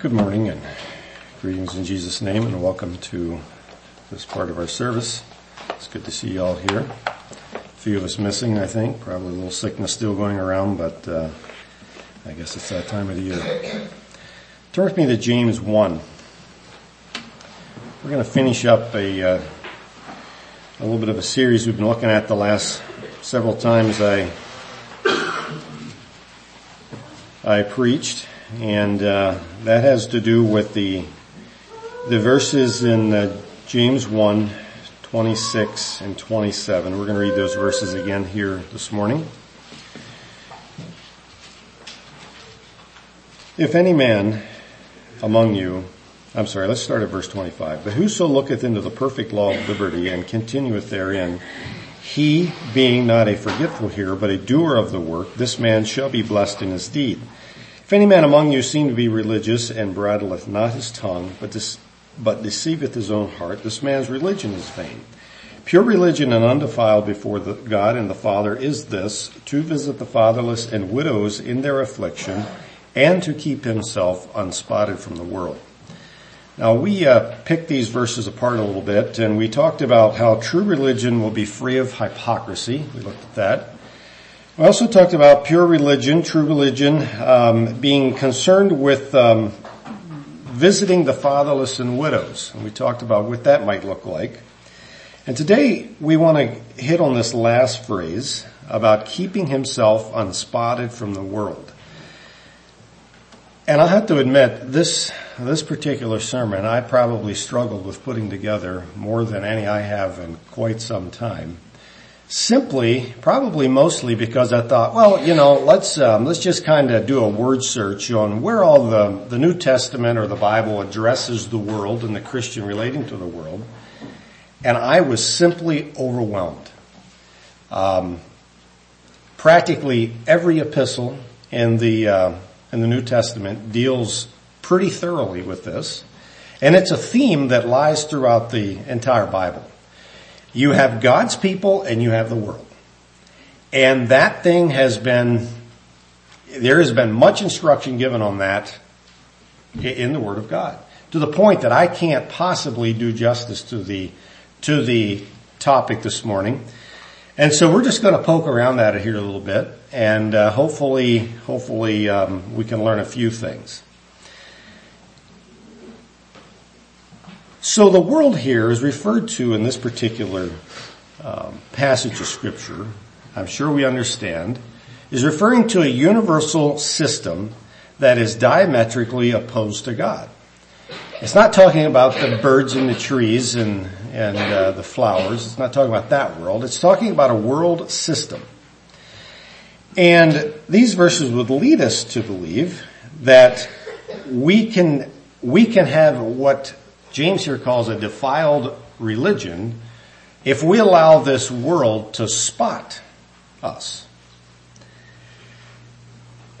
Good morning and greetings in Jesus' name and welcome to this part of our service. It's good to see you all here. A few of us missing, I think. Probably a little sickness still going around, but uh, I guess it's that time of the year. Turn with me to James 1. We're going to finish up a, uh, a little bit of a series we've been looking at the last several times I I preached and uh, that has to do with the the verses in uh, James 1, 26 and 27. We're going to read those verses again here this morning. If any man among you, I'm sorry, let's start at verse 25. But whoso looketh into the perfect law of liberty and continueth therein, he being not a forgetful hearer, but a doer of the work, this man shall be blessed in his deed. If any man among you seem to be religious and bridleth not his tongue, but, but deceiveth his own heart, this man's religion is vain. Pure religion and undefiled before the God and the Father is this, to visit the fatherless and widows in their affliction, and to keep himself unspotted from the world. Now we uh, picked these verses apart a little bit, and we talked about how true religion will be free of hypocrisy. We looked at that. We also talked about pure religion, true religion, um, being concerned with um, visiting the fatherless and widows. And we talked about what that might look like. And today we want to hit on this last phrase about keeping himself unspotted from the world. And I have to admit, this, this particular sermon I probably struggled with putting together more than any I have in quite some time simply, probably mostly because I thought, well, you know, let's um, let's just kind of do a word search on where all the the New Testament or the Bible addresses the world and the Christian relating to the world, and I was simply overwhelmed. Um, practically every epistle in the uh, in the New Testament deals pretty thoroughly with this, and it's a theme that lies throughout the entire Bible. You have God's people and you have the world. And that thing has been, there has been much instruction given on that in the Word of God. To the point that I can't possibly do justice to the, to the topic this morning. And so we're just going to poke around that here a little bit and uh, hopefully, hopefully um, we can learn a few things. So the world here is referred to in this particular um, passage of scripture, I'm sure we understand, is referring to a universal system that is diametrically opposed to God. It's not talking about the birds and the trees and, and uh, the flowers. It's not talking about that world. It's talking about a world system. And these verses would lead us to believe that we can, we can have what James here calls a defiled religion if we allow this world to spot us.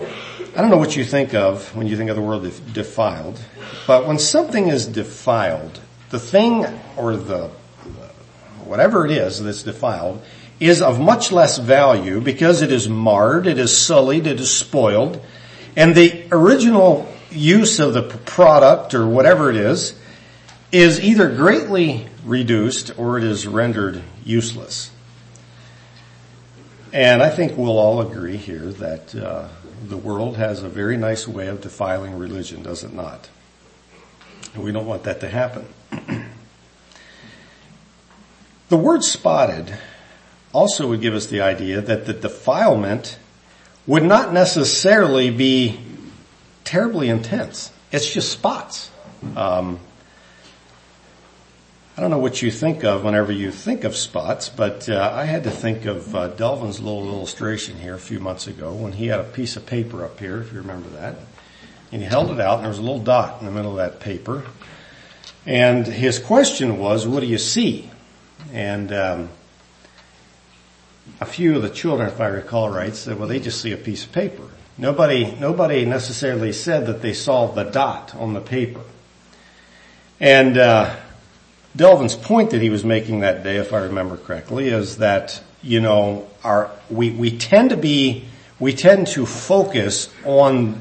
I don't know what you think of when you think of the word defiled, but when something is defiled, the thing or the, whatever it is that's defiled is of much less value because it is marred, it is sullied, it is spoiled, and the original use of the product or whatever it is is either greatly reduced or it is rendered useless. And I think we'll all agree here that uh, the world has a very nice way of defiling religion, does it not? And we don't want that to happen. the word spotted also would give us the idea that the defilement would not necessarily be terribly intense. It's just spots. Um, I don't know what you think of whenever you think of spots, but uh, I had to think of uh, Delvin's little illustration here a few months ago when he had a piece of paper up here, if you remember that. And he held it out and there was a little dot in the middle of that paper. And his question was, what do you see? And um, a few of the children, if I recall right, said, well, they just see a piece of paper. Nobody, nobody necessarily said that they saw the dot on the paper. And, uh, Delvin's point that he was making that day, if I remember correctly, is that, you know, our, we, we tend to be, we tend to focus on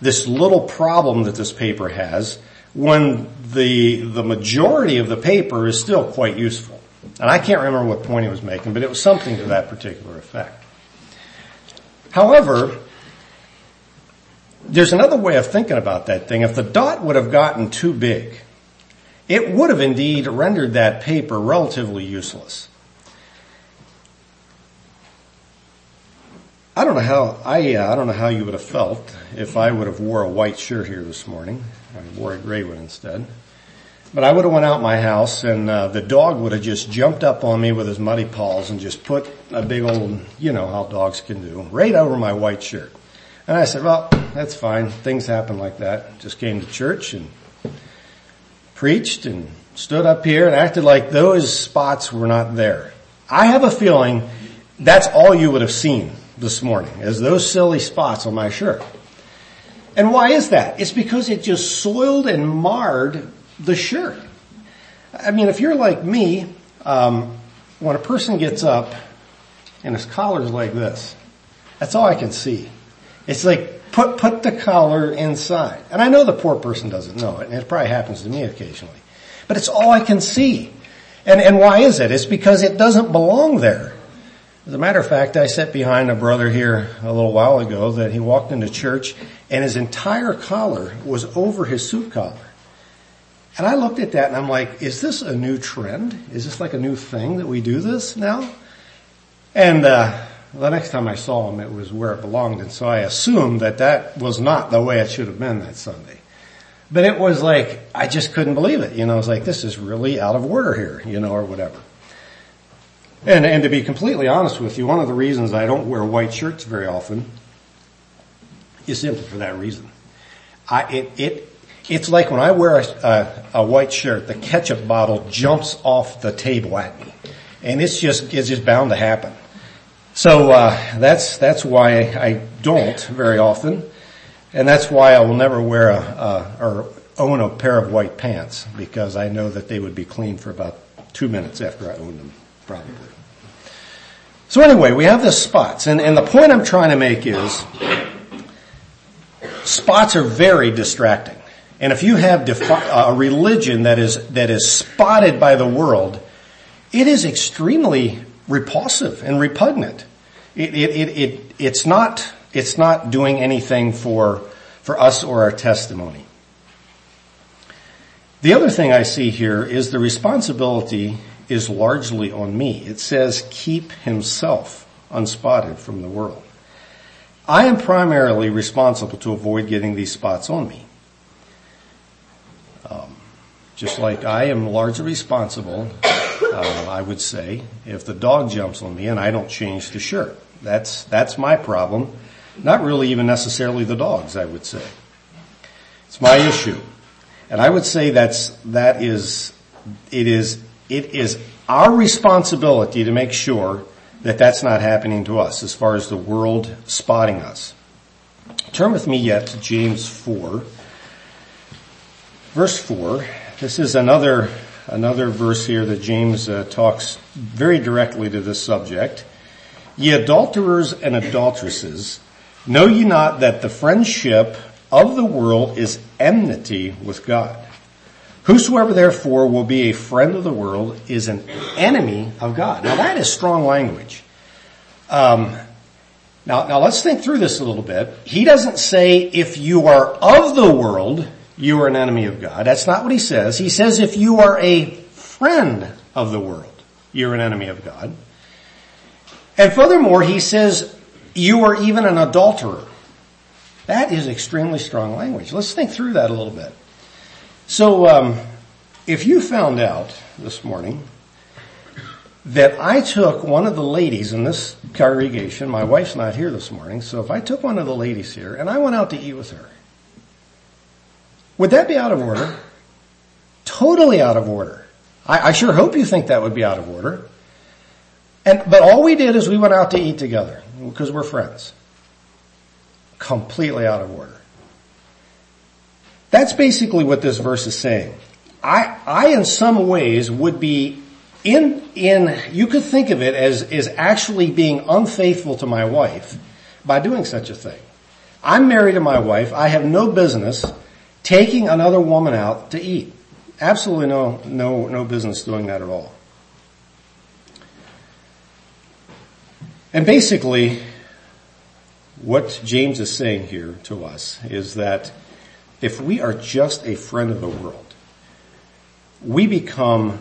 this little problem that this paper has when the, the majority of the paper is still quite useful. And I can't remember what point he was making, but it was something to that particular effect. However, there's another way of thinking about that thing. If the dot would have gotten too big, it would have indeed rendered that paper relatively useless. I don't know how I uh, I don't know how you would have felt if I would have wore a white shirt here this morning. I wore a gray one instead. But I would have went out my house and uh, the dog would have just jumped up on me with his muddy paws and just put a big old, you know how dogs can do, right over my white shirt. And I said, well, that's fine. Things happen like that. Just came to church and preached and stood up here and acted like those spots were not there. I have a feeling that's all you would have seen this morning is those silly spots on my shirt. And why is that? It's because it just soiled and marred the shirt. I mean, if you're like me, um, when a person gets up and his collar's like this, that's all I can see. It's like put put the collar inside. And I know the poor person doesn't know it, and it probably happens to me occasionally. But it's all I can see. And and why is it? It's because it doesn't belong there. As a matter of fact, I sat behind a brother here a little while ago that he walked into church and his entire collar was over his suit collar. And I looked at that and I'm like, is this a new trend? Is this like a new thing that we do this now? And, uh, the next time I saw him, it was where it belonged. And so I assumed that that was not the way it should have been that Sunday. But it was like, I just couldn't believe it. You know, I was like, this is really out of order here, you know, or whatever. And, and to be completely honest with you, one of the reasons I don't wear white shirts very often is simply for that reason. I, it, it, it's like when I wear a, a, a white shirt, the ketchup bottle jumps off the table at me. And it's just, it's just bound to happen. So, uh, that's, that's why I don't very often. And that's why I will never wear a, a, or own a pair of white pants because I know that they would be clean for about two minutes after I own them, probably. So anyway, we have the spots, and, and the point I'm trying to make is spots are very distracting. And if you have defi- a religion that is, that is spotted by the world, it is extremely repulsive and repugnant. It, it, it, it, it's not, it's not doing anything for, for us or our testimony. The other thing I see here is the responsibility is largely on me. It says keep himself unspotted from the world. I am primarily responsible to avoid getting these spots on me. Just like I am largely responsible, uh, I would say, if the dog jumps on me and I don't change the shirt. That's, that's my problem. Not really even necessarily the dogs, I would say. It's my issue. And I would say that's, that is, it is it is our responsibility to make sure that that's not happening to us as far as the world spotting us. Turn with me yet to James 4, verse 4. This is another, another verse here that James uh, talks very directly to this subject. Ye adulterers and adulteresses, know ye not that the friendship of the world is enmity with God? Whosoever therefore will be a friend of the world is an enemy of God. Now that is strong language. Um, now, now let's think through this a little bit. He doesn't say if you are of the world, you are an enemy of God. That's not what he says. He says if you are a friend of the world, you're an enemy of God. And furthermore, he says you are even an adulterer. That is extremely strong language. Let's think through that a little bit. So, um, if you found out this morning that I took one of the ladies in this congregation, my wife's not here this morning, so if I took one of the ladies here and I went out to eat with her, would that be out of order? Totally out of order. I, I sure hope you think that would be out of order. And, but all we did is we went out to eat together because we're friends. Completely out of order. That's basically what this verse is saying. I, I in some ways would be in, in, you could think of it as, as actually being unfaithful to my wife by doing such a thing. I'm married to my wife. I have no business taking another woman out to eat. Absolutely no, no, no business doing that at all. And basically, what James is saying here to us is that if we are just a friend of the world, we become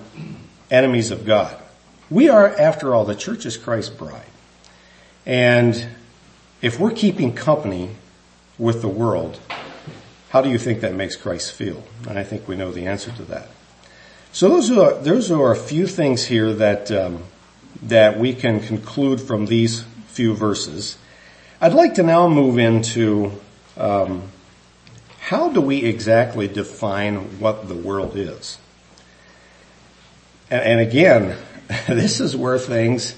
enemies of God. We are, after all, the church is Christ's bride. And if we're keeping company with the world, how do you think that makes Christ feel? And I think we know the answer to that. So those are those are a few things here that um, that we can conclude from these few verses. I'd like to now move into um, how do we exactly define what the world is. And, and again, this is where things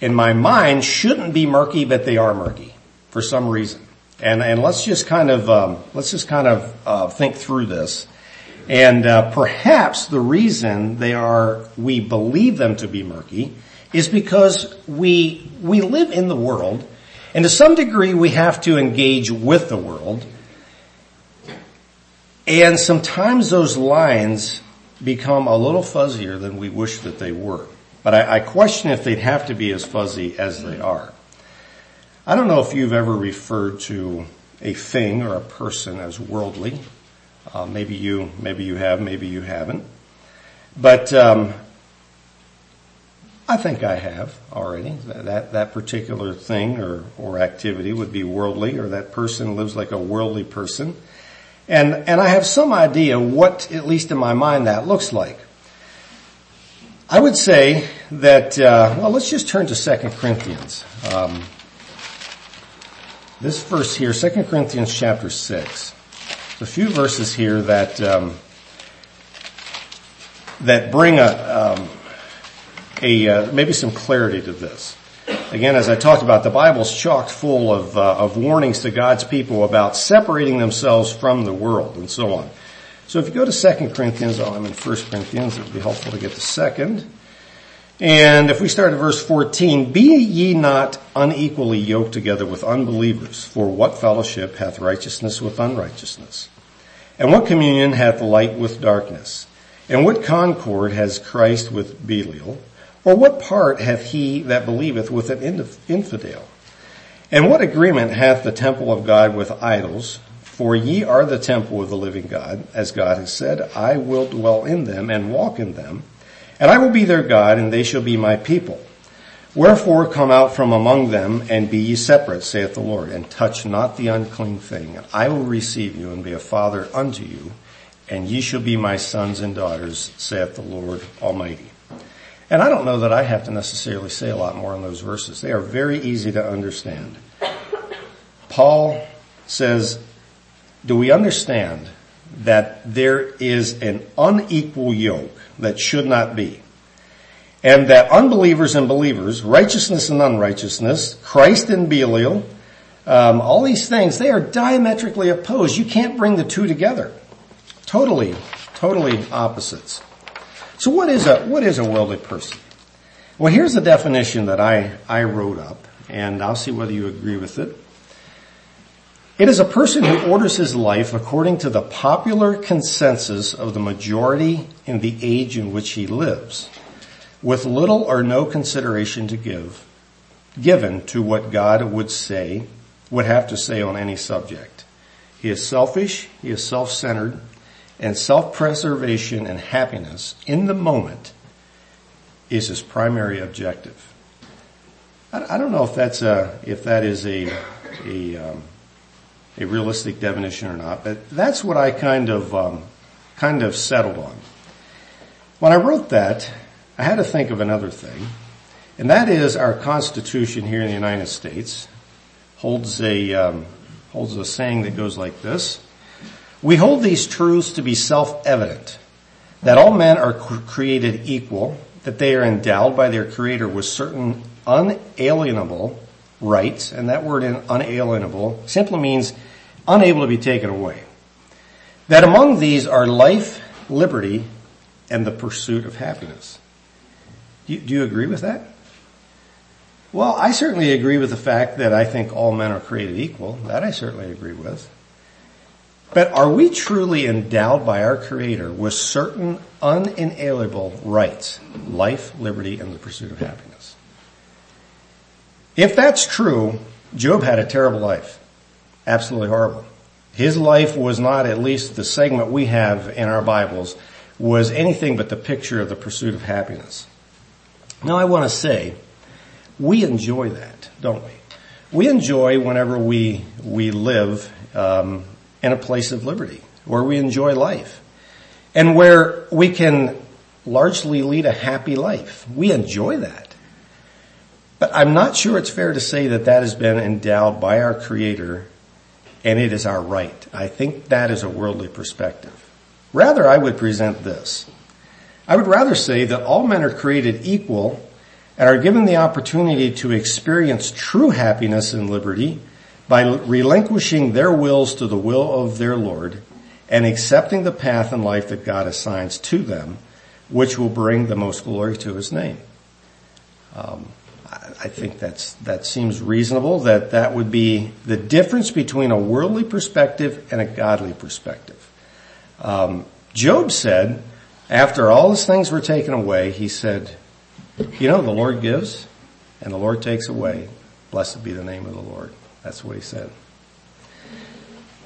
in my mind shouldn't be murky, but they are murky for some reason. And, and let's just kind of, um, let's just kind of, uh, think through this. And, uh, perhaps the reason they are, we believe them to be murky is because we, we live in the world and to some degree we have to engage with the world. And sometimes those lines become a little fuzzier than we wish that they were. But I, I question if they'd have to be as fuzzy as they are. I don't know if you've ever referred to a thing or a person as worldly. Uh, maybe you, maybe you have, maybe you haven't. But um, I think I have already. That that particular thing or or activity would be worldly, or that person lives like a worldly person, and and I have some idea what, at least in my mind, that looks like. I would say that. Uh, well, let's just turn to Second Corinthians. Um, this verse here, 2 Corinthians chapter 6. There's a few verses here that, um, that bring a, um, a uh, maybe some clarity to this. Again, as I talked about, the Bible's chock full of, uh, of warnings to God's people about separating themselves from the world and so on. So if you go to 2 Corinthians, oh, I'm in 1 Corinthians, it would be helpful to get the second. And if we start at verse 14, be ye not unequally yoked together with unbelievers, for what fellowship hath righteousness with unrighteousness? And what communion hath light with darkness? And what concord has Christ with Belial? Or what part hath he that believeth with an infidel? And what agreement hath the temple of God with idols? For ye are the temple of the living God, as God has said, I will dwell in them and walk in them and I will be their God, and they shall be my people. Wherefore come out from among them, and be ye separate, saith the Lord, and touch not the unclean thing. And I will receive you, and be a father unto you, and ye shall be my sons and daughters, saith the Lord Almighty. And I don't know that I have to necessarily say a lot more on those verses. They are very easy to understand. Paul says, do we understand that there is an unequal yoke that should not be. And that unbelievers and believers, righteousness and unrighteousness, Christ and Belial, um, all these things, they are diametrically opposed. You can't bring the two together. Totally, totally opposites. So what is a, what is a worldly person? Well, here's the definition that I, I wrote up, and I'll see whether you agree with it. It is a person who orders his life according to the popular consensus of the majority in the age in which he lives, with little or no consideration to give, given to what God would say, would have to say on any subject. He is selfish, he is self-centered, and self-preservation and happiness in the moment is his primary objective. I, don't know if that's a, if that is a, a, um, a realistic definition or not, but that's what I kind of, um, kind of settled on. When I wrote that, I had to think of another thing, and that is our Constitution here in the United States holds a, um, holds a saying that goes like this. We hold these truths to be self-evident, that all men are created equal, that they are endowed by their creator with certain unalienable rights, and that word unalienable simply means unable to be taken away. That among these are life, liberty, and the pursuit of happiness. Do you, do you agree with that? Well, I certainly agree with the fact that I think all men are created equal. That I certainly agree with. But are we truly endowed by our Creator with certain unalienable rights? Life, liberty, and the pursuit of happiness. If that's true, Job had a terrible life. Absolutely horrible. His life was not, at least the segment we have in our Bibles, was anything but the picture of the pursuit of happiness. Now I want to say, we enjoy that, don't we? We enjoy whenever we, we live um, in a place of liberty, where we enjoy life, and where we can largely lead a happy life. We enjoy that. But I'm not sure it's fair to say that that has been endowed by our Creator and it is our right. I think that is a worldly perspective. Rather, I would present this. I would rather say that all men are created equal and are given the opportunity to experience true happiness and liberty by relinquishing their wills to the will of their Lord and accepting the path in life that God assigns to them, which will bring the most glory to His name. Um, I think that's, that seems reasonable that that would be the difference between a worldly perspective and a godly perspective. Um, Job said, after all his things were taken away, he said, you know, the Lord gives and the Lord takes away. Blessed be the name of the Lord. That's what he said.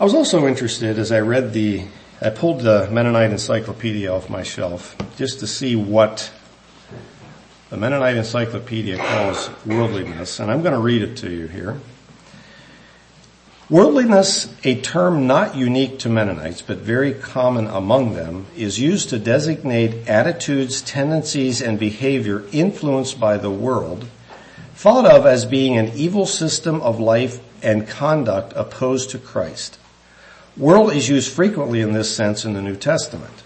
I was also interested as I read the, I pulled the Mennonite Encyclopedia off my shelf just to see what the Mennonite Encyclopedia calls worldliness, and I'm going to read it to you here. Worldliness, a term not unique to Mennonites, but very common among them, is used to designate attitudes, tendencies, and behavior influenced by the world, thought of as being an evil system of life and conduct opposed to Christ. World is used frequently in this sense in the New Testament.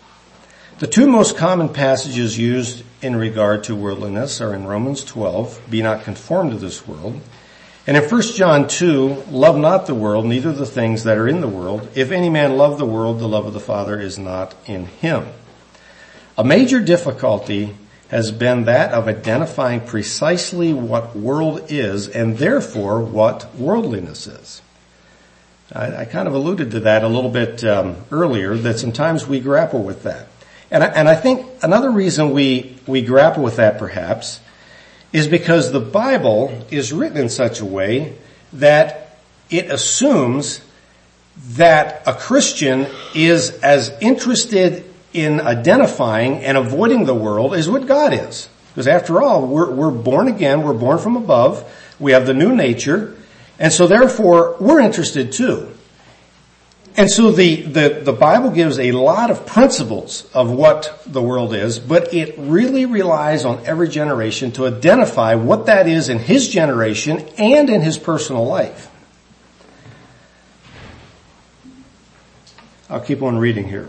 The two most common passages used in regard to worldliness are in Romans 12, be not conformed to this world, and in 1 John 2, love not the world, neither the things that are in the world. If any man love the world, the love of the Father is not in him. A major difficulty has been that of identifying precisely what world is and therefore what worldliness is. I, I kind of alluded to that a little bit um, earlier, that sometimes we grapple with that. And I, and I think another reason we, we grapple with that perhaps is because the Bible is written in such a way that it assumes that a Christian is as interested in identifying and avoiding the world as what God is. Because after all, we're, we're born again, we're born from above, we have the new nature, and so therefore we're interested too. And so the, the, the Bible gives a lot of principles of what the world is, but it really relies on every generation to identify what that is in his generation and in his personal life. I'll keep on reading here.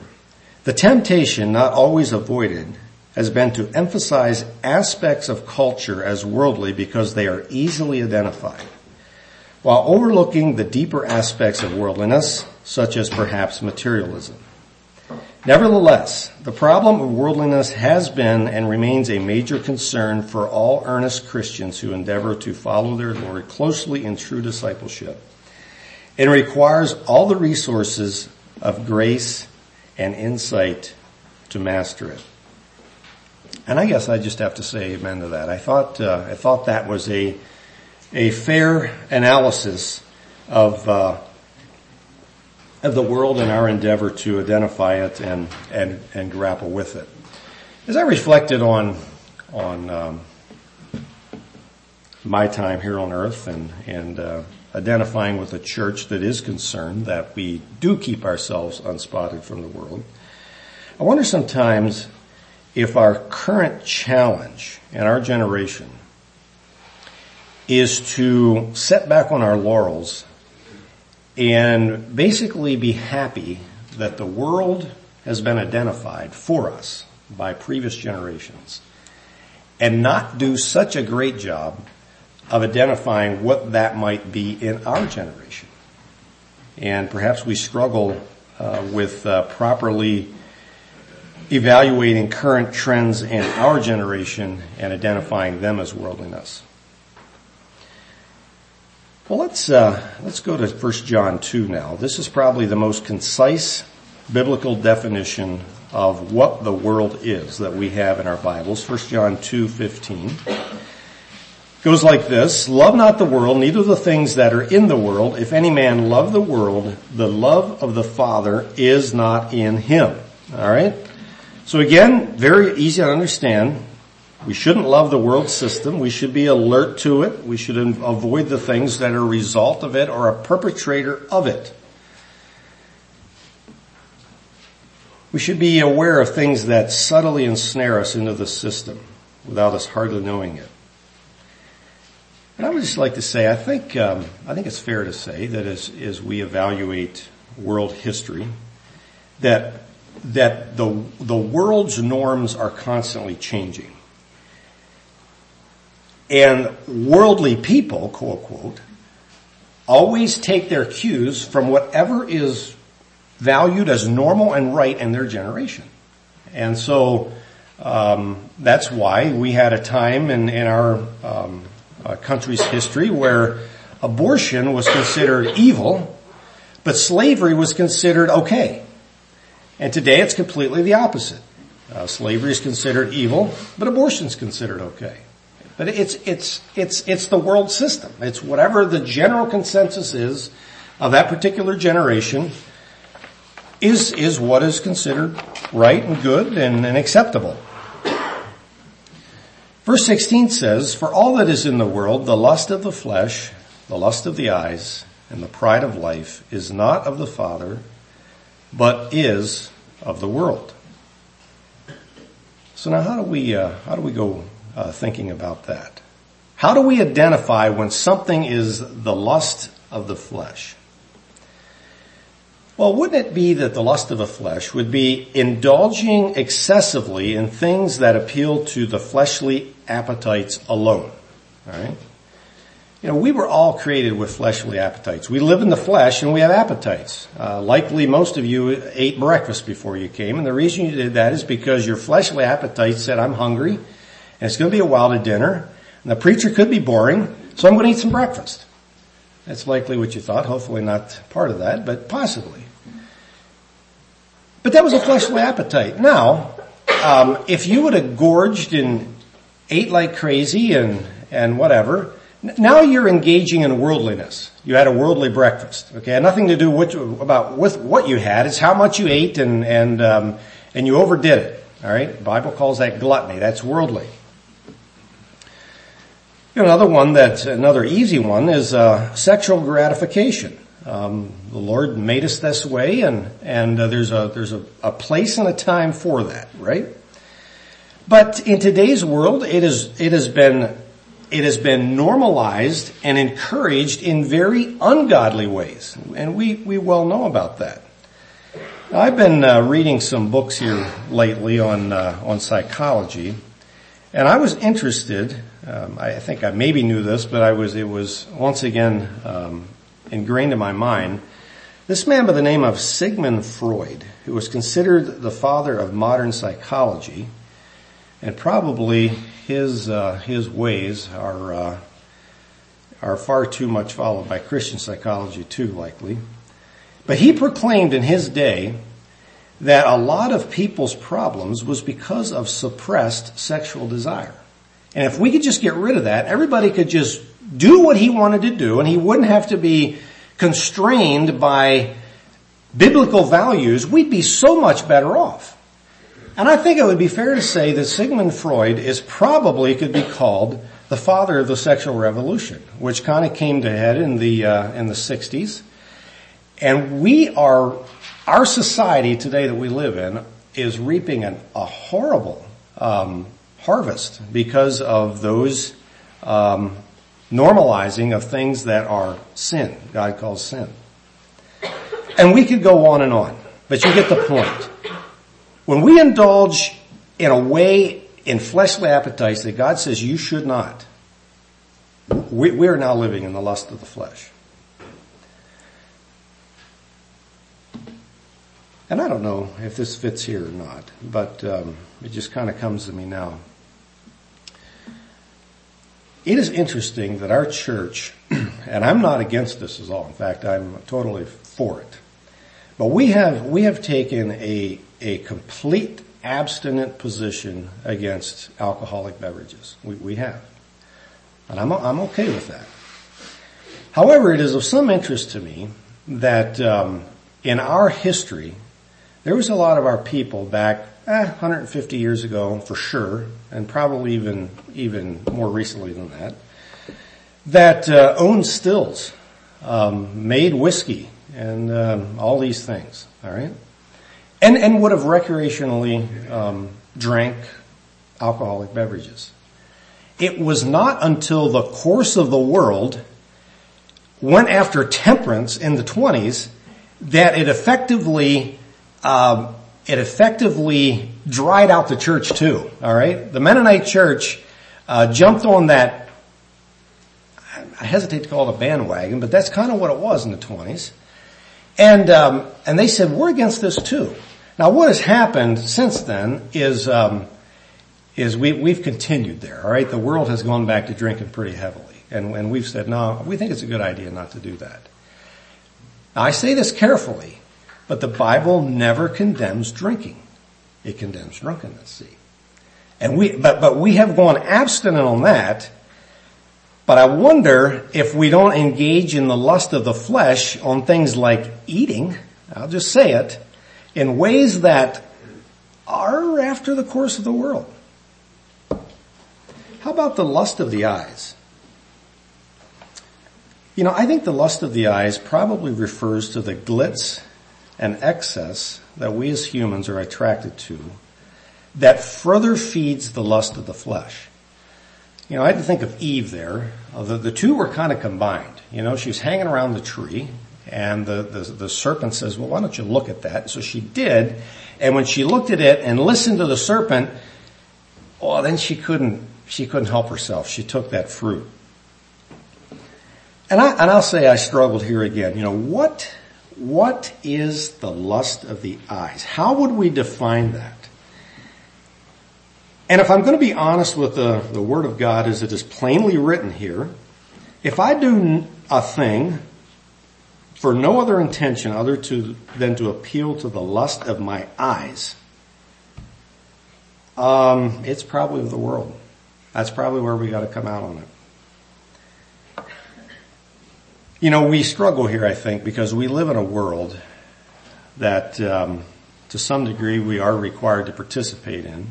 The temptation, not always avoided, has been to emphasize aspects of culture as worldly because they are easily identified, while overlooking the deeper aspects of worldliness, such as perhaps materialism. Nevertheless, the problem of worldliness has been and remains a major concern for all earnest Christians who endeavor to follow their Lord closely in true discipleship. It requires all the resources of grace and insight to master it. And I guess I just have to say amen to that. I thought, uh, I thought that was a, a fair analysis of, uh, of the world and our endeavor to identify it and, and, and grapple with it. As I reflected on, on um, my time here on earth and, and uh, identifying with a church that is concerned that we do keep ourselves unspotted from the world, I wonder sometimes if our current challenge in our generation is to set back on our laurels and basically be happy that the world has been identified for us by previous generations and not do such a great job of identifying what that might be in our generation. And perhaps we struggle uh, with uh, properly evaluating current trends in our generation and identifying them as worldliness. Well, let's uh, let's go to 1 John 2 now. This is probably the most concise biblical definition of what the world is that we have in our Bibles. 1 John 2:15 goes like this, love not the world, neither the things that are in the world. If any man love the world, the love of the Father is not in him. Alright? So again, very easy to understand. We shouldn't love the world system. We should be alert to it. We should avoid the things that are a result of it or a perpetrator of it. We should be aware of things that subtly ensnare us into the system without us hardly knowing it. And I would just like to say, I think, um, I think it's fair to say that as, as we evaluate world history, that, that the, the world's norms are constantly changing. And worldly people, quote unquote, always take their cues from whatever is valued as normal and right in their generation. And so um, that's why we had a time in, in our um, uh, country's history where abortion was considered evil, but slavery was considered okay. And today it's completely the opposite. Uh, slavery is considered evil, but abortion is considered okay. But it's, it's, it's, it's the world system. It's whatever the general consensus is of that particular generation is, is what is considered right and good and, and acceptable. Verse 16 says, For all that is in the world, the lust of the flesh, the lust of the eyes, and the pride of life is not of the Father, but is of the world. So now how do we, uh, how do we go uh, thinking about that. How do we identify when something is the lust of the flesh? Well, wouldn't it be that the lust of the flesh would be indulging excessively in things that appeal to the fleshly appetites alone? Alright? You know, we were all created with fleshly appetites. We live in the flesh and we have appetites. Uh, likely most of you ate breakfast before you came and the reason you did that is because your fleshly appetite said, I'm hungry and it's going to be a while to dinner, and the preacher could be boring, so I'm going to eat some breakfast. That's likely what you thought, hopefully not part of that, but possibly. But that was a fleshly appetite. Now, um, if you would have gorged and ate like crazy and, and whatever, now you're engaging in worldliness. You had a worldly breakfast. Okay, nothing to do with, about with what you had. It's how much you ate and and um, and you overdid it. All right, the Bible calls that gluttony. That's worldly. Another one that, another easy one is uh, sexual gratification. Um, the Lord made us this way, and and uh, there's a there's a, a place and a time for that, right? But in today's world, it is it has been it has been normalized and encouraged in very ungodly ways, and we we well know about that. I've been uh, reading some books here lately on uh, on psychology, and I was interested um, I think I maybe knew this, but I was, it was once again um, ingrained in my mind. This man by the name of Sigmund Freud, who was considered the father of modern psychology, and probably his uh, his ways are uh, are far too much followed by Christian psychology too, likely. But he proclaimed in his day that a lot of people's problems was because of suppressed sexual desire. And if we could just get rid of that, everybody could just do what he wanted to do and he wouldn't have to be constrained by biblical values, we'd be so much better off. And I think it would be fair to say that Sigmund Freud is probably could be called the father of the sexual revolution, which kind of came to head in the uh, in the 60s. And we are our society today that we live in is reaping an, a horrible um, harvest because of those um, normalizing of things that are sin. God calls sin. And we could go on and on, but you get the point. When we indulge in a way in fleshly appetites that God says you should not, we, we are now living in the lust of the flesh. And I don't know if this fits here or not, but um, it just kind of comes to me now. It is interesting that our church, and I'm not against this at all. In fact, I'm totally for it. But we have, we have taken a, a complete abstinent position against alcoholic beverages. We, we have. And I'm, I'm okay with that. However, it is of some interest to me that um, in our history, there was a lot of our people back eh, 150 years ago for sure, and probably even even more recently than that, that uh, owned stills, um, made whiskey, and um, all these things. All right, and and would have recreationally um, drank alcoholic beverages. It was not until the course of the world went after temperance in the 20s that it effectively um, it effectively dried out the church too. All right, the Mennonite church uh, jumped on that. I hesitate to call it a bandwagon, but that's kind of what it was in the 20s. And um, and they said we're against this too. Now, what has happened since then is um, is we we've continued there. All right, the world has gone back to drinking pretty heavily. And, and we've said, no, we think it's a good idea not to do that. Now, I say this carefully, but the Bible never condemns drinking. It condemns drunkenness, see. And we, but, but we have gone abstinent on that, but I wonder if we don't engage in the lust of the flesh on things like eating, I'll just say it, in ways that are after the course of the world. How about the lust of the eyes? You know, I think the lust of the eyes probably refers to the glitz and excess that we as humans are attracted to that further feeds the lust of the flesh. You know, I had to think of Eve there. Uh, the, the two were kind of combined. You know, she was hanging around the tree and the, the, the serpent says, well, why don't you look at that? So she did. And when she looked at it and listened to the serpent, oh, then she couldn't, she couldn't help herself. She took that fruit. And I, and I'll say I struggled here again. You know, what, what is the lust of the eyes? How would we define that? And if I'm going to be honest with the, the Word of God as it is plainly written here, if I do a thing for no other intention other to, than to appeal to the lust of my eyes, um, it's probably the world. That's probably where we got to come out on it. You know, we struggle here, I think, because we live in a world that, um, to some degree, we are required to participate in.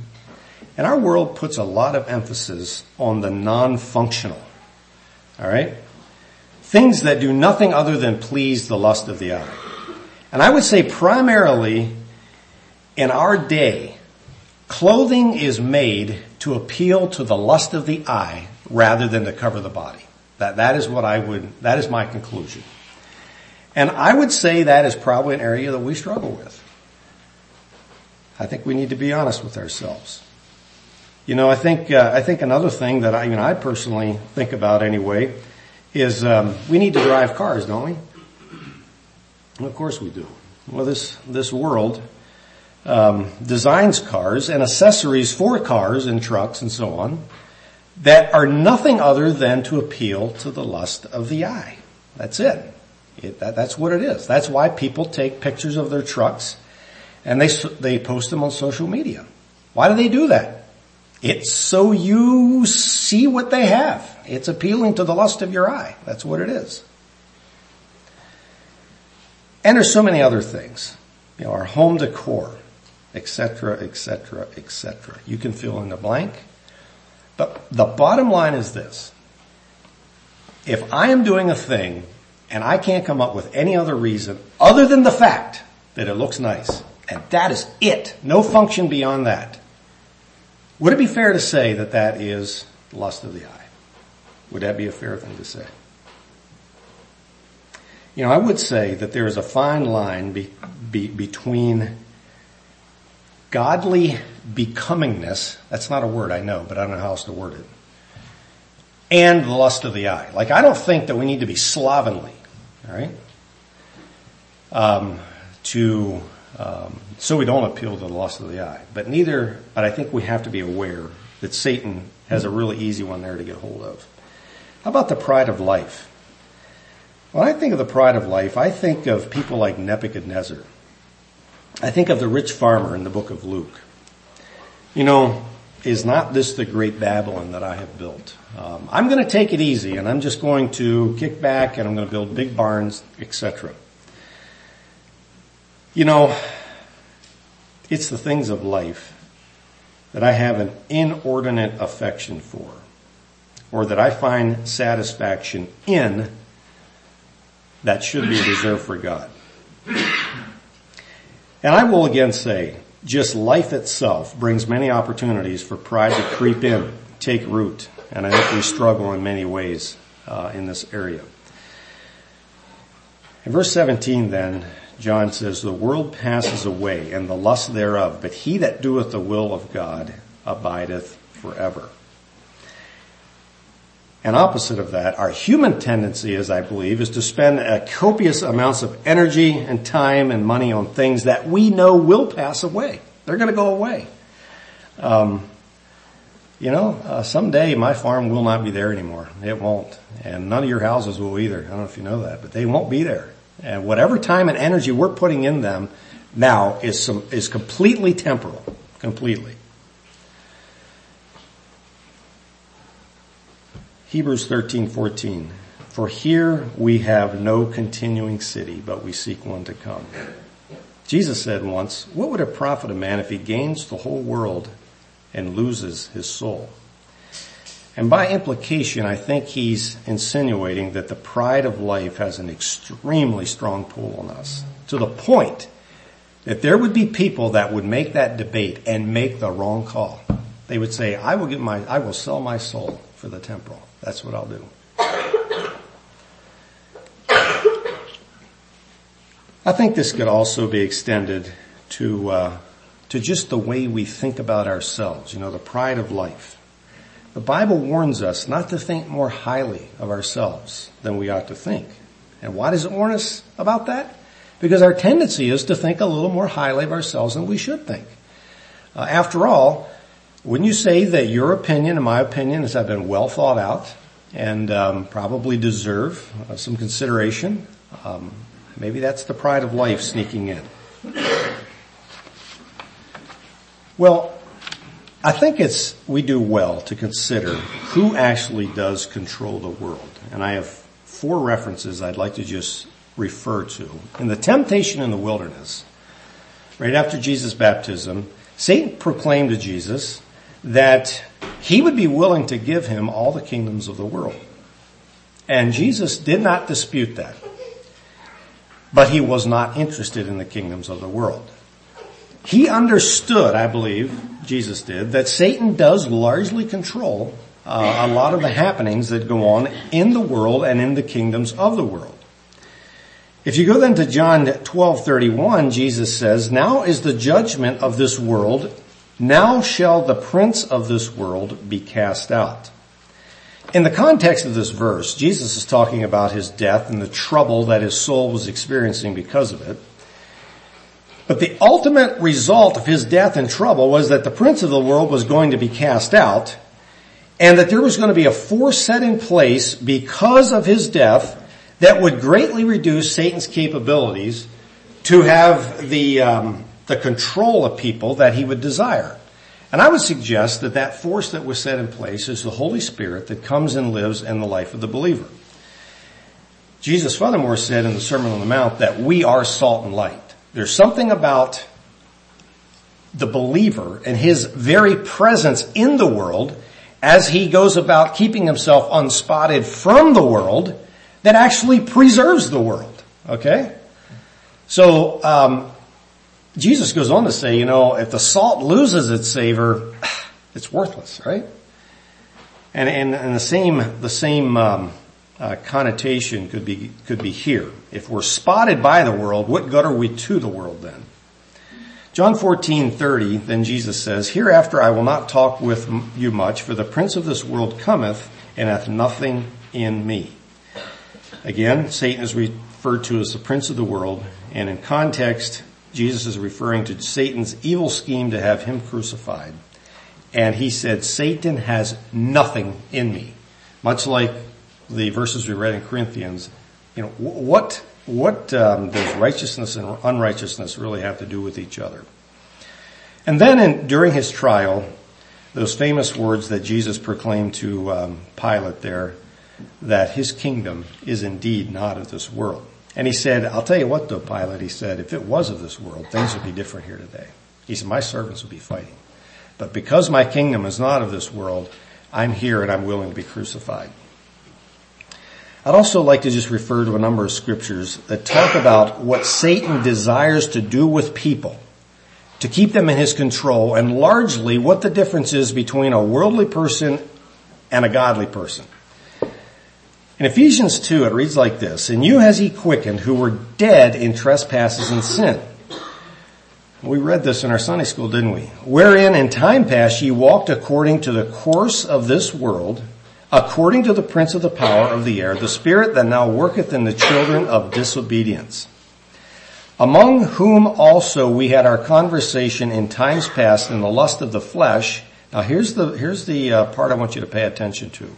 And our world puts a lot of emphasis on the non-functional. All right? Things that do nothing other than please the lust of the eye. And I would say primarily in our day, clothing is made to appeal to the lust of the eye rather than to cover the body. That, that is what I would, that is my conclusion. And I would say that is probably an area that we struggle with. I think we need to be honest with ourselves. You know, I think, uh, I think another thing that I, you know, I personally think about anyway is, um, we need to drive cars, don't we? of course we do. Well, this, this world, um, designs cars and accessories for cars and trucks and so on that are nothing other than to appeal to the lust of the eye. That's it. it that, that's what it is. That's why people take pictures of their trucks and they, they post them on social media. Why do they do that? It's so you see what they have. It's appealing to the lust of your eye. That's what it is. And there's so many other things. You know, our home decor, etc., etc., etc. You can fill in the blank. But the bottom line is this. If I am doing a thing and I can't come up with any other reason other than the fact that it looks nice, and that is it, no function beyond that, would it be fair to say that that is lust of the eye? Would that be a fair thing to say? You know, I would say that there is a fine line be, be, between godly becomingness, that's not a word I know, but I don't know how else to word it, and the lust of the eye. Like I don't think that we need to be slovenly, alright? Um, to, um, so we don't appeal to the lust of the eye. But neither, but I think we have to be aware that Satan has a really easy one there to get hold of. How about the pride of life? When I think of the pride of life, I think of people like Nebuchadnezzar. I think of the rich farmer in the book of Luke. You know, is not this the great Babylon that I have built? Um, I'm going to take it easy and I'm just going to kick back and I'm going to build big barns, etc. You know, it's the things of life that I have an inordinate affection for or that I find satisfaction in that should be reserved for God. And I will again say, just life itself brings many opportunities for pride to creep in, take root, and I think we struggle in many ways uh, in this area. In verse 17 then, John says, the world passes away and the lust thereof, but he that doeth the will of God abideth forever. And opposite of that, our human tendency, as I believe, is to spend copious amounts of energy and time and money on things that we know will pass away. They're going to go away. Um, you know, uh, someday my farm will not be there anymore. It won't, and none of your houses will either. I don't know if you know that, but they won't be there. And whatever time and energy we're putting in them now is some is completely temporal, completely. Hebrews 13:14 For here we have no continuing city, but we seek one to come. Jesus said once, what would it profit a man if he gains the whole world and loses his soul? And by implication, I think he's insinuating that the pride of life has an extremely strong pull on us to the point that there would be people that would make that debate and make the wrong call. They would say, I will give my, I will sell my soul for the temporal. That's what I'll do. I think this could also be extended to uh, to just the way we think about ourselves. You know, the pride of life. The Bible warns us not to think more highly of ourselves than we ought to think. And why does it warn us about that? Because our tendency is to think a little more highly of ourselves than we should think. Uh, after all, wouldn't you say that your opinion and my opinion has been well thought out and um, probably deserve uh, some consideration? Um, maybe that's the pride of life sneaking in. Well, I think it's we do well to consider who actually does control the world, and I have four references I'd like to just refer to. In the temptation in the wilderness, right after Jesus' baptism, Satan proclaimed to Jesus that he would be willing to give him all the kingdoms of the world. And Jesus did not dispute that. But he was not interested in the kingdoms of the world. He understood, I believe, Jesus did, that Satan does largely control uh, a lot of the happenings that go on in the world and in the kingdoms of the world. If you go then to John 12:31, Jesus says, "Now is the judgment of this world now shall the prince of this world be cast out. In the context of this verse, Jesus is talking about his death and the trouble that his soul was experiencing because of it. But the ultimate result of his death and trouble was that the prince of the world was going to be cast out and that there was going to be a force set in place because of his death that would greatly reduce Satan's capabilities to have the, um, the control of people that he would desire. And I would suggest that that force that was set in place is the Holy Spirit that comes and lives in the life of the believer. Jesus furthermore said in the Sermon on the Mount that we are salt and light. There's something about the believer and his very presence in the world as he goes about keeping himself unspotted from the world that actually preserves the world. Okay? So, um, Jesus goes on to say, you know, if the salt loses its savor, it's worthless, right? And, and, and the same, the same, um, uh, connotation could be, could be here. If we're spotted by the world, what good are we to the world then? John 14, 30, then Jesus says, Hereafter I will not talk with you much, for the prince of this world cometh and hath nothing in me. Again, Satan is referred to as the prince of the world, and in context, Jesus is referring to Satan's evil scheme to have him crucified. And he said, Satan has nothing in me. Much like the verses we read in Corinthians, you know, what, what um, does righteousness and unrighteousness really have to do with each other? And then in, during his trial, those famous words that Jesus proclaimed to um, Pilate there, that his kingdom is indeed not of this world. And he said, I'll tell you what though, Pilate, he said, if it was of this world, things would be different here today. He said, my servants would be fighting. But because my kingdom is not of this world, I'm here and I'm willing to be crucified. I'd also like to just refer to a number of scriptures that talk about what Satan desires to do with people to keep them in his control and largely what the difference is between a worldly person and a godly person. In Ephesians 2, it reads like this, And you has he quickened who were dead in trespasses and sin. We read this in our Sunday school, didn't we? Wherein in time past ye walked according to the course of this world, according to the prince of the power of the air, the spirit that now worketh in the children of disobedience. Among whom also we had our conversation in times past in the lust of the flesh. Now here's the, here's the uh, part I want you to pay attention to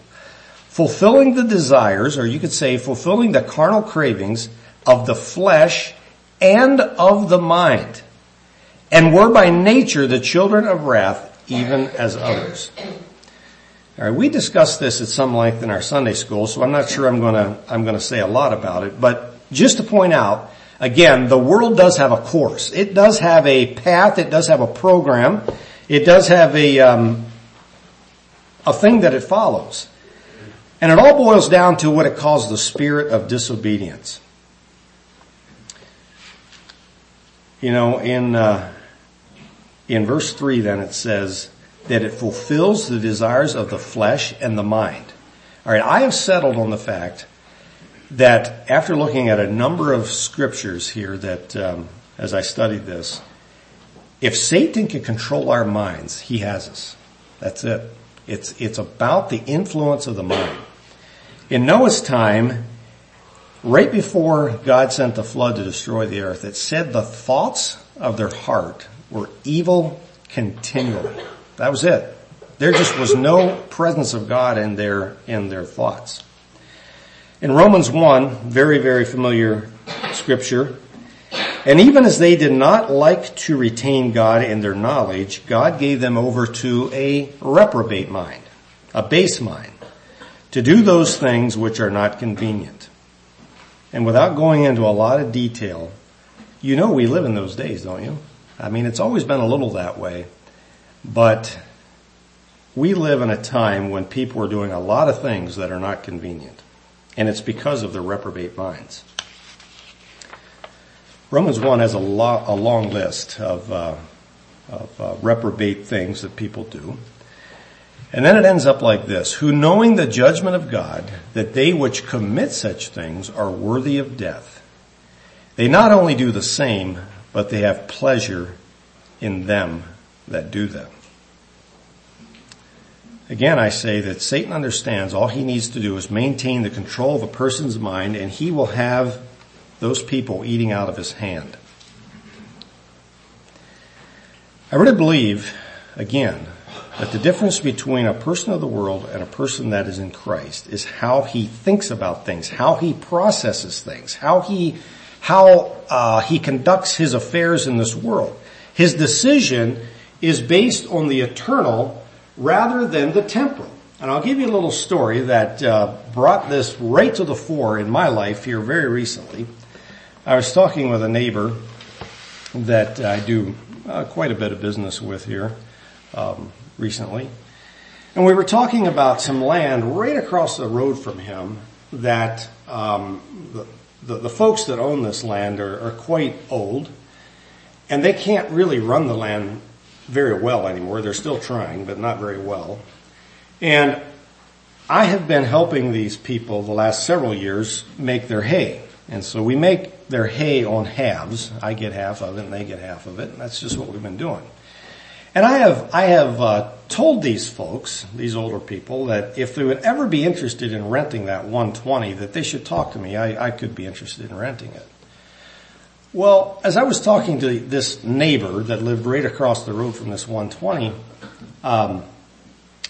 fulfilling the desires, or you could say fulfilling the carnal cravings of the flesh and of the mind, and were by nature the children of wrath, even as others. All right, we discussed this at some length in our Sunday school, so I'm not sure I'm gonna, I'm gonna say a lot about it, but just to point out, again, the world does have a course. It does have a path, it does have a program, it does have a, um, a thing that it follows. And it all boils down to what it calls the spirit of disobedience. You know, in, uh, in verse 3 then it says that it fulfills the desires of the flesh and the mind. Alright, I have settled on the fact that after looking at a number of scriptures here that, um, as I studied this, if Satan can control our minds, he has us. That's it. It's, it's about the influence of the mind. In Noah's time, right before God sent the flood to destroy the earth, it said the thoughts of their heart were evil continually. That was it. There just was no presence of God in their, in their thoughts. In Romans 1, very, very familiar scripture, and even as they did not like to retain God in their knowledge, God gave them over to a reprobate mind, a base mind to do those things which are not convenient. And without going into a lot of detail, you know we live in those days, don't you? I mean, it's always been a little that way, but we live in a time when people are doing a lot of things that are not convenient. And it's because of the reprobate minds. Romans 1 has a, lo- a long list of, uh, of uh, reprobate things that people do. And then it ends up like this, who knowing the judgment of God, that they which commit such things are worthy of death, they not only do the same, but they have pleasure in them that do them. Again, I say that Satan understands all he needs to do is maintain the control of a person's mind and he will have those people eating out of his hand. I really believe, again, that the difference between a person of the world and a person that is in Christ is how he thinks about things, how he processes things, how he, how uh, he conducts his affairs in this world. His decision is based on the eternal rather than the temporal. And I'll give you a little story that uh, brought this right to the fore in my life here very recently. I was talking with a neighbor that I do uh, quite a bit of business with here. Um, recently. And we were talking about some land right across the road from him that um, the, the, the, folks that own this land are, are quite old and they can't really run the land very well anymore. They're still trying, but not very well. And I have been helping these people the last several years make their hay. And so we make their hay on halves. I get half of it and they get half of it. And that's just what we've been doing. And I have, I have uh, told these folks, these older people, that if they would ever be interested in renting that 120, that they should talk to me. I, I could be interested in renting it. Well, as I was talking to this neighbor that lived right across the road from this 120, um,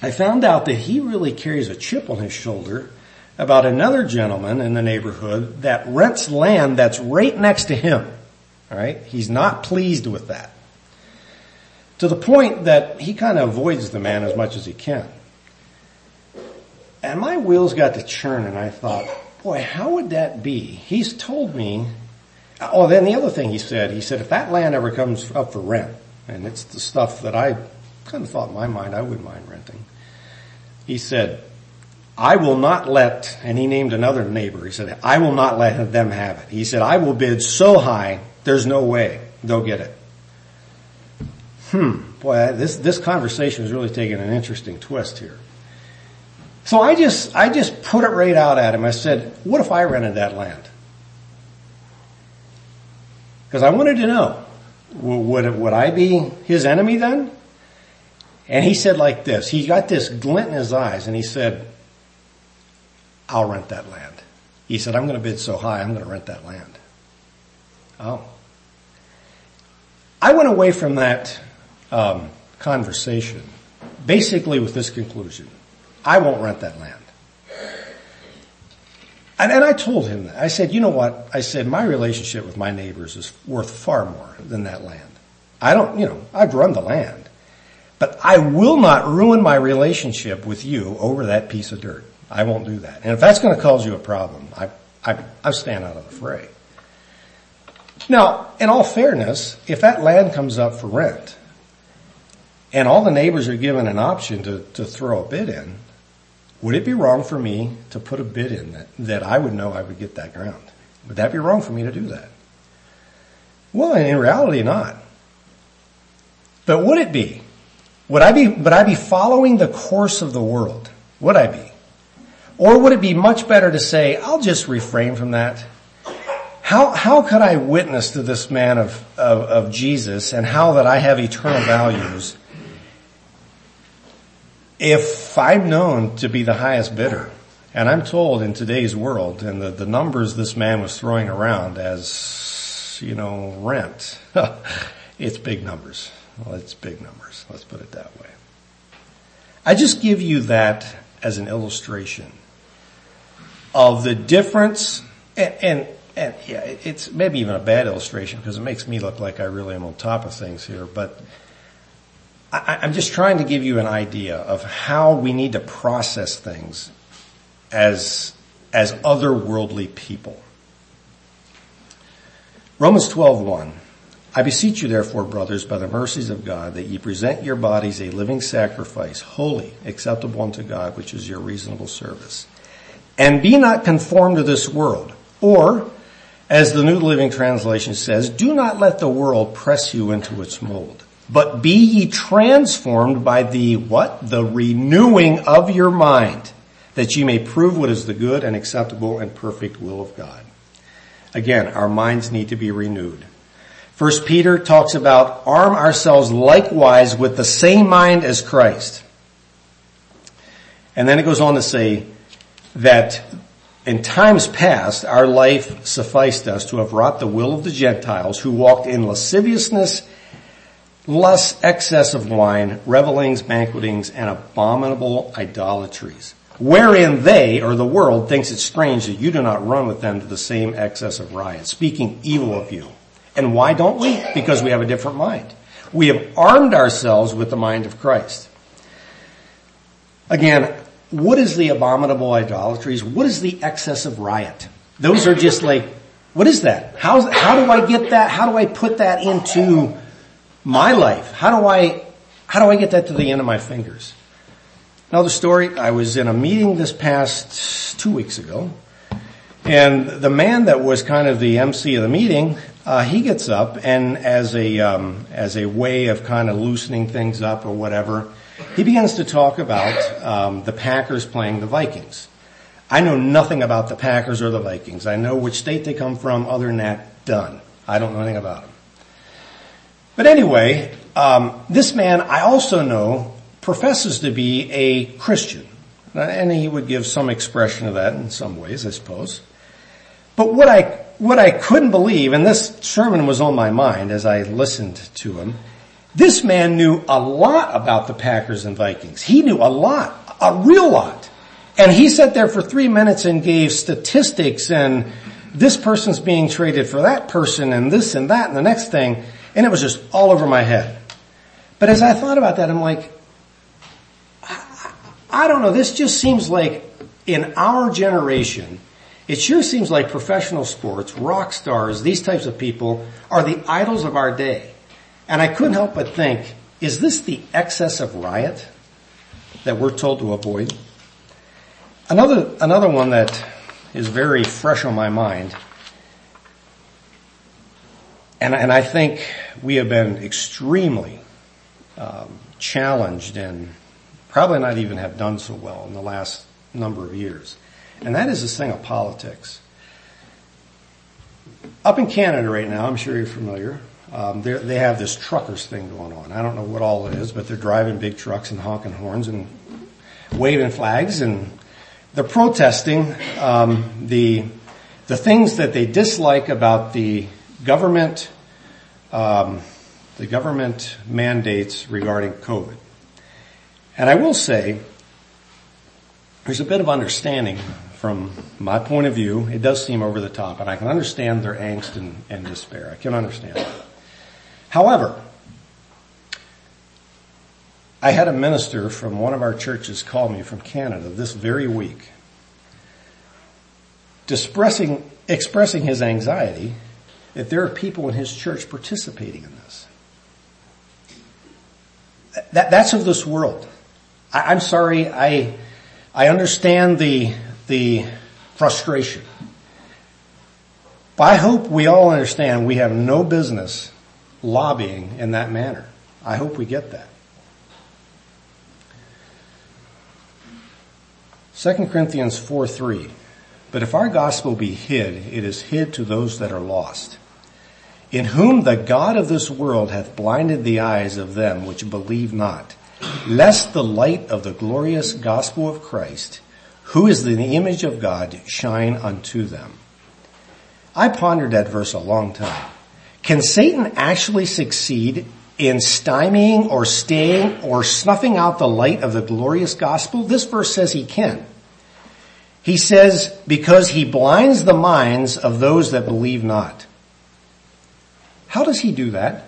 I found out that he really carries a chip on his shoulder about another gentleman in the neighborhood that rents land that's right next to him. Alright? He's not pleased with that. To the point that he kind of avoids the man as much as he can. And my wheels got to churn and I thought, boy, how would that be? He's told me, oh, then the other thing he said, he said, if that land ever comes up for rent, and it's the stuff that I kind of thought in my mind I wouldn't mind renting. He said, I will not let, and he named another neighbor, he said, I will not let them have it. He said, I will bid so high, there's no way they'll get it. Hmm, boy, this, this conversation is really taking an interesting twist here. So I just, I just put it right out at him. I said, what if I rented that land? Because I wanted to know, would, would I be his enemy then? And he said like this, he got this glint in his eyes and he said, I'll rent that land. He said, I'm going to bid so high, I'm going to rent that land. Oh. I went away from that um, conversation basically with this conclusion. I won't rent that land. And, and I told him that. I said, you know what? I said, my relationship with my neighbors is worth far more than that land. I don't, you know, I've run the land. But I will not ruin my relationship with you over that piece of dirt. I won't do that. And if that's going to cause you a problem, I, I, I stand out of the fray. Now, in all fairness, if that land comes up for rent, and all the neighbors are given an option to, to throw a bid in, would it be wrong for me to put a bid in that, that I would know I would get that ground? Would that be wrong for me to do that? Well, in reality, not. But would it be? Would I be, would I be following the course of the world? Would I be? Or would it be much better to say, I'll just refrain from that? How, how could I witness to this man of, of, of Jesus and how that I have eternal values if I'm known to be the highest bidder? And I'm told in today's world and the, the numbers this man was throwing around as, you know, rent, it's big numbers. Well, it's big numbers. Let's put it that way. I just give you that as an illustration of the difference and, and, and yeah, it's maybe even a bad illustration because it makes me look like I really am on top of things here, but I'm just trying to give you an idea of how we need to process things as, as otherworldly people. Romans 12:1 I beseech you therefore, brothers, by the mercies of God, that ye present your bodies a living sacrifice, holy, acceptable unto God, which is your reasonable service. And be not conformed to this world, or, as the New Living Translation says, do not let the world press you into its mold, but be ye transformed by the what? The renewing of your mind, that ye may prove what is the good and acceptable and perfect will of God. Again, our minds need to be renewed. First Peter talks about arm ourselves likewise with the same mind as Christ. And then it goes on to say that in times past our life sufficed us to have wrought the will of the Gentiles who walked in lasciviousness, lust, excess of wine, revelings, banquetings, and abominable idolatries. Wherein they, or the world, thinks it strange that you do not run with them to the same excess of riot, speaking evil of you. And why don't we? Because we have a different mind. We have armed ourselves with the mind of Christ. Again, what is the abominable idolatries? What is the excess of riot? Those are just like, what is that? How, how do I get that? How do I put that into my life? How do I, how do I get that to the end of my fingers? Another story, I was in a meeting this past two weeks ago, and the man that was kind of the MC of the meeting uh, he gets up and as a um, as a way of kind of loosening things up or whatever, he begins to talk about um, the Packers playing the Vikings. I know nothing about the Packers or the Vikings. I know which state they come from. Other than that, done. I don't know anything about them. But anyway, um, this man I also know professes to be a Christian, and he would give some expression of that in some ways, I suppose. But what I what I couldn't believe, and this sermon was on my mind as I listened to him, this man knew a lot about the Packers and Vikings. He knew a lot, a real lot. And he sat there for three minutes and gave statistics and this person's being traded for that person and this and that and the next thing. And it was just all over my head. But as I thought about that, I'm like, I, I don't know, this just seems like in our generation, it sure seems like professional sports, rock stars, these types of people are the idols of our day. And I couldn't help but think, is this the excess of riot that we're told to avoid? Another, another one that is very fresh on my mind, and, and I think we have been extremely um, challenged and probably not even have done so well in the last number of years. And that is this thing of politics. Up in Canada right now, I'm sure you're familiar, um, they have this truckers thing going on. I don't know what all it is, but they're driving big trucks and honking horns and waving flags and they're protesting um, the the things that they dislike about the government um, the government mandates regarding COVID. And I will say, there's a bit of understanding from my point of view. It does seem over the top, and I can understand their angst and, and despair. I can understand. That. However, I had a minister from one of our churches call me from Canada this very week, expressing, expressing his anxiety that there are people in his church participating in this. That, that's of this world. I, I'm sorry, I, I understand the, the frustration. But I hope we all understand we have no business lobbying in that manner. I hope we get that. 2 Corinthians 4 3. But if our gospel be hid, it is hid to those that are lost, in whom the God of this world hath blinded the eyes of them which believe not, lest the light of the glorious gospel of Christ, who is the image of God, shine unto them. I pondered that verse a long time. Can Satan actually succeed in stymieing or staying or snuffing out the light of the glorious gospel? This verse says he can. He says, because he blinds the minds of those that believe not. How does he do that?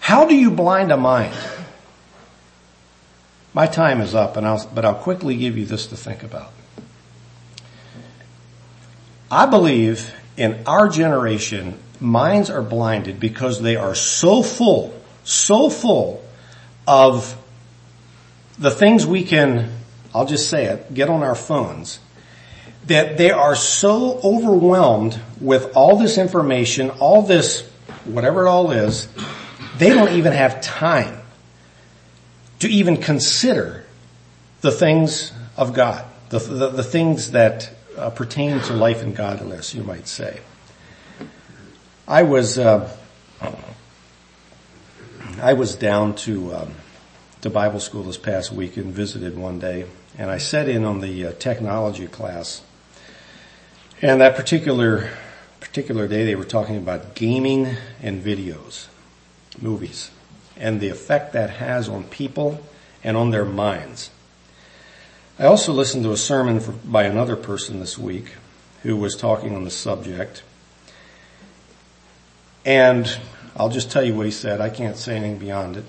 How do you blind a mind? My time is up, and I'll, but I'll quickly give you this to think about. I believe in our generation, minds are blinded because they are so full, so full of the things we can, I'll just say it, get on our phones that they are so overwhelmed with all this information, all this, whatever it all is, they don't even have time to even consider the things of God, the, the, the things that uh, pertain to life and godliness, you might say. I was, uh, I was down to, um, to Bible school this past week and visited one day, and I sat in on the uh, technology class and that particular, particular day they were talking about gaming and videos, movies, and the effect that has on people and on their minds. I also listened to a sermon for, by another person this week who was talking on the subject. And I'll just tell you what he said. I can't say anything beyond it.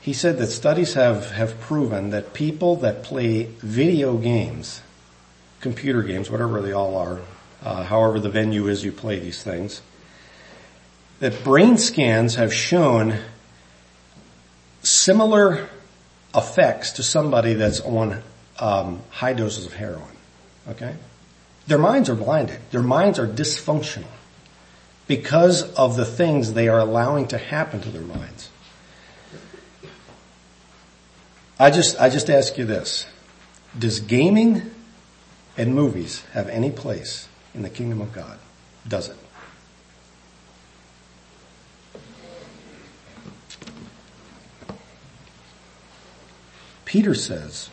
He said that studies have, have proven that people that play video games, computer games, whatever they all are, uh, however the venue is you play these things, that brain scans have shown similar effects to somebody that's on um, high doses of heroin. Okay, their minds are blinded. Their minds are dysfunctional because of the things they are allowing to happen to their minds. I just, I just ask you this. Does gaming and movies have any place in the kingdom of God? Does it? Peter says,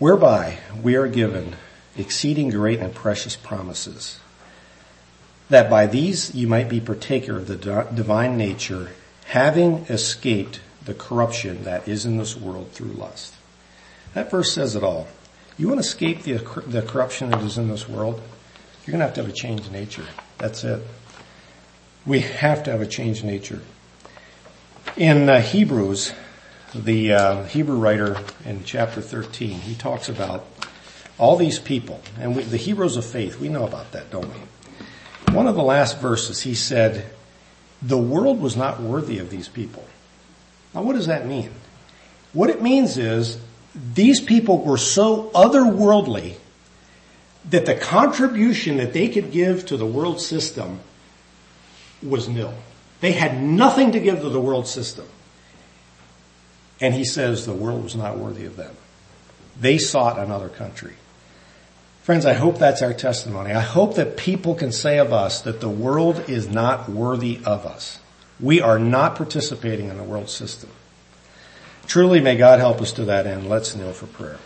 whereby we are given exceeding great and precious promises, that by these you might be partaker of the divine nature, having escaped the corruption that is in this world through lust. That verse says it all. You want to escape the, the corruption that is in this world? You're going to have to have a change in nature. That's it. We have to have a change in nature. In uh, Hebrews, the uh, Hebrew writer in chapter 13, he talks about all these people, and we, the heroes of faith, we know about that, don't we? One of the last verses, he said, the world was not worthy of these people. Now what does that mean? What it means is these people were so otherworldly that the contribution that they could give to the world system was nil. They had nothing to give to the world system. And he says the world was not worthy of them. They sought another country. Friends, I hope that's our testimony. I hope that people can say of us that the world is not worthy of us. We are not participating in the world system. Truly may God help us to that end. Let's kneel for prayer.